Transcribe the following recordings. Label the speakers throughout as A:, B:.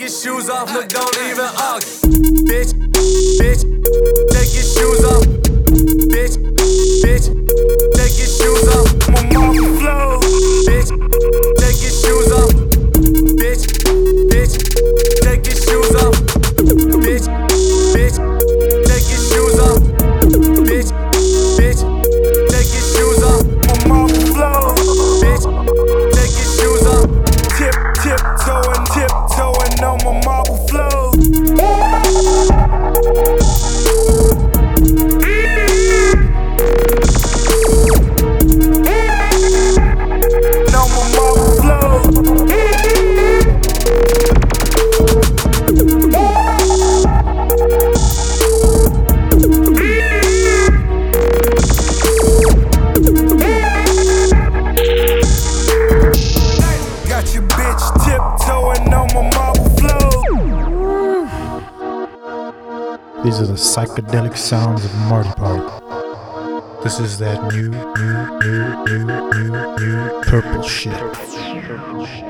A: your shoes off, look
B: down psychedelic sounds of Marty Party. This is that new, new, new, new, new, new purple shit.
C: Purple shit.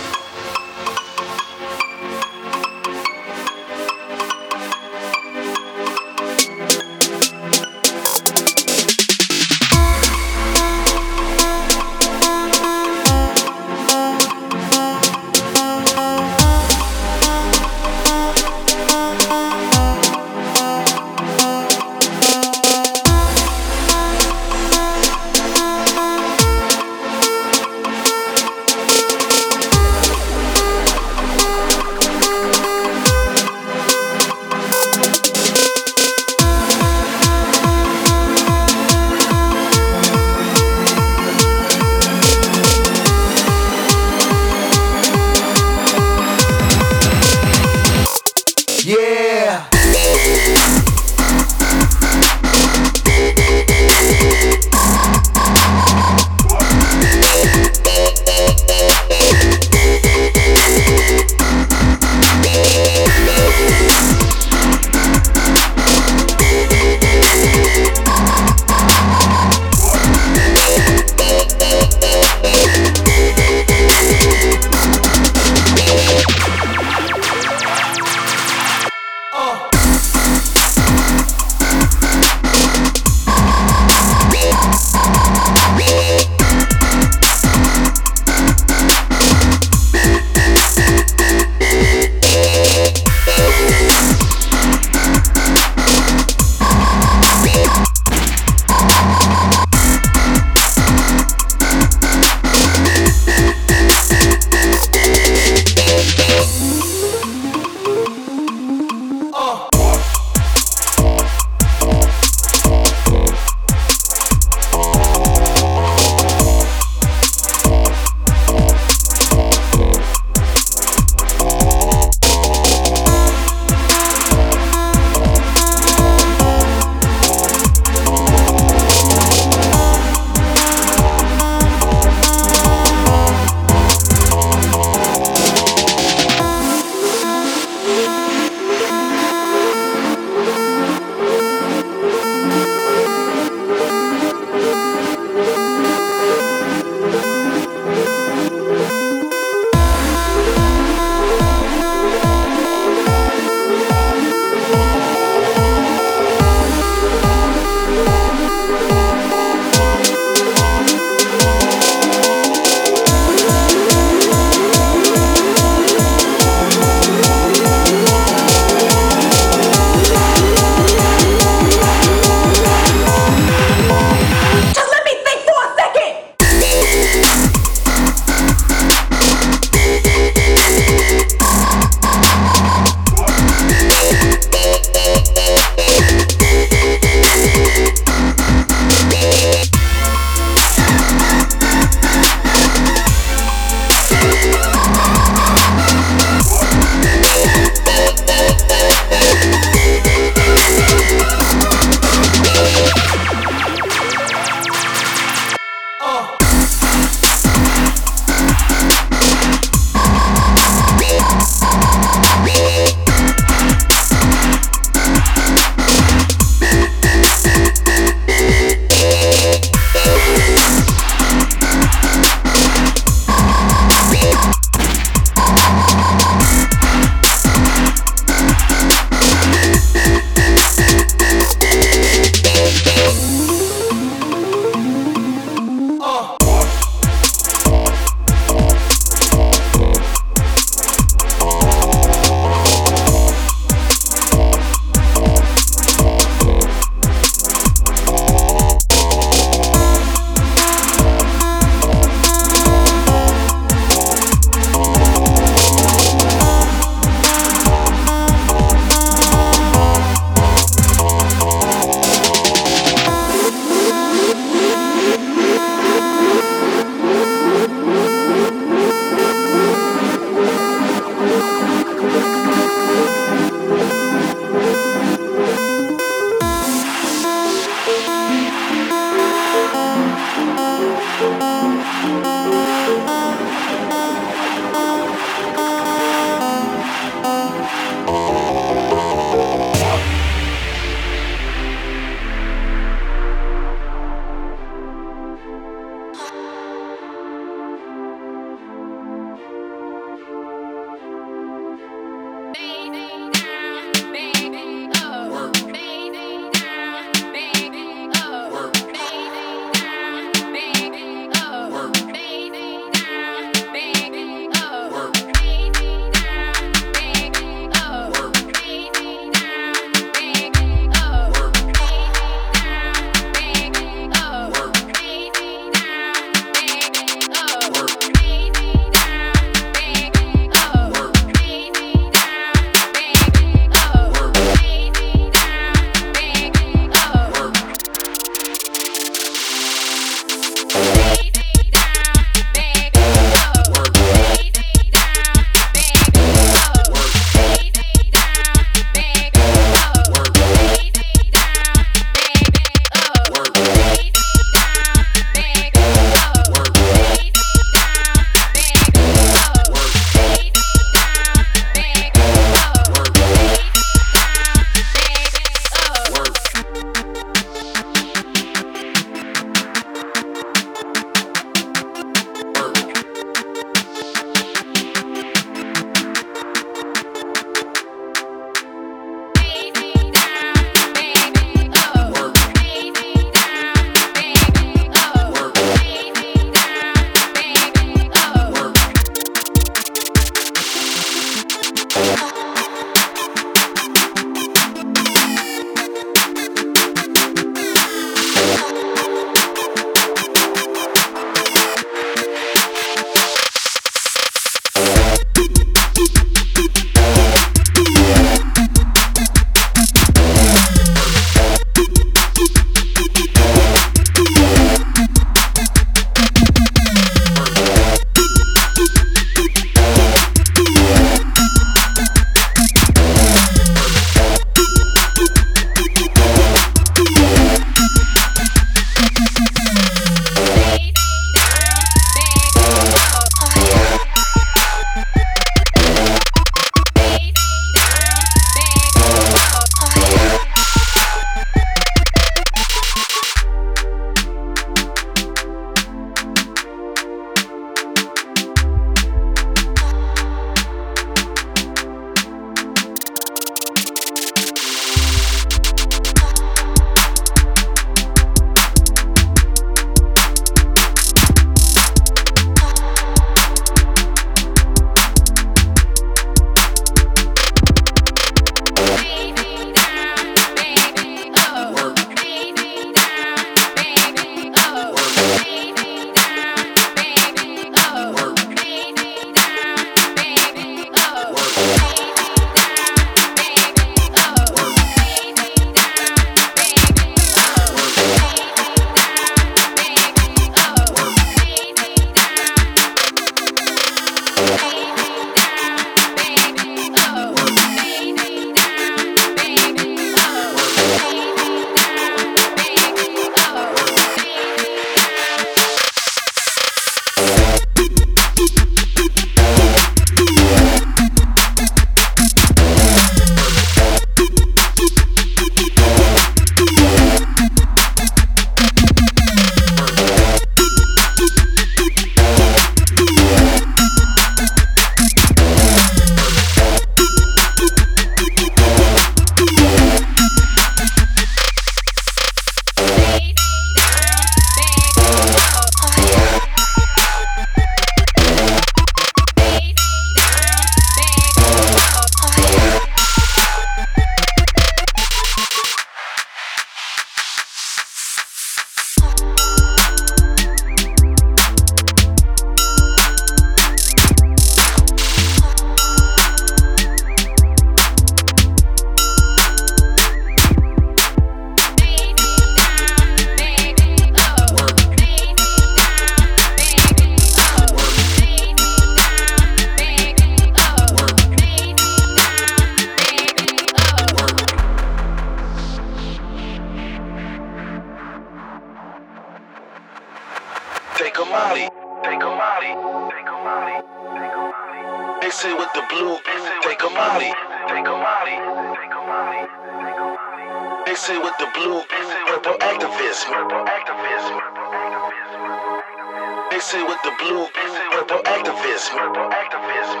C: activism.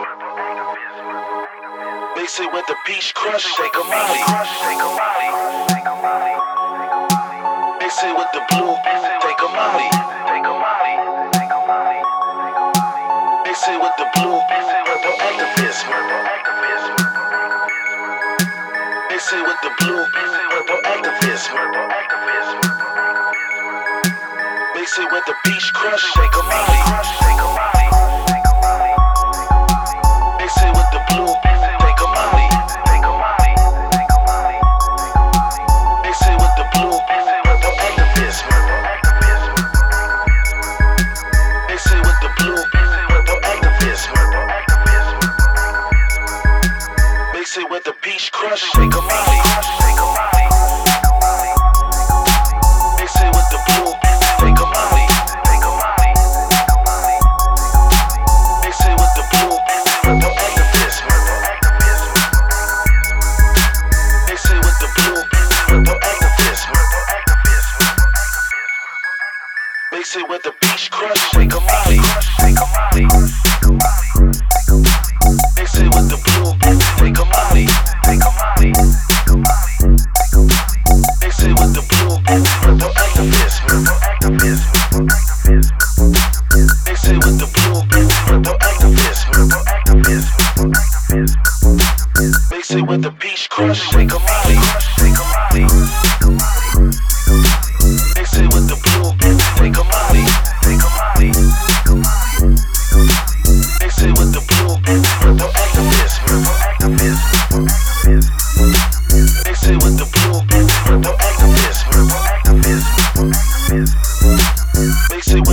C: Mix it with the peach crush, shake a molly. Mix it with the blue, take a molly. Mix it with the blue, purple Actavis. Mix it with the blue, purple Actavis. Mix it with the peach crush, shake a molly.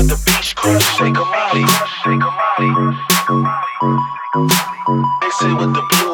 C: with the beach crush, shake a molly. Mix it with the blue.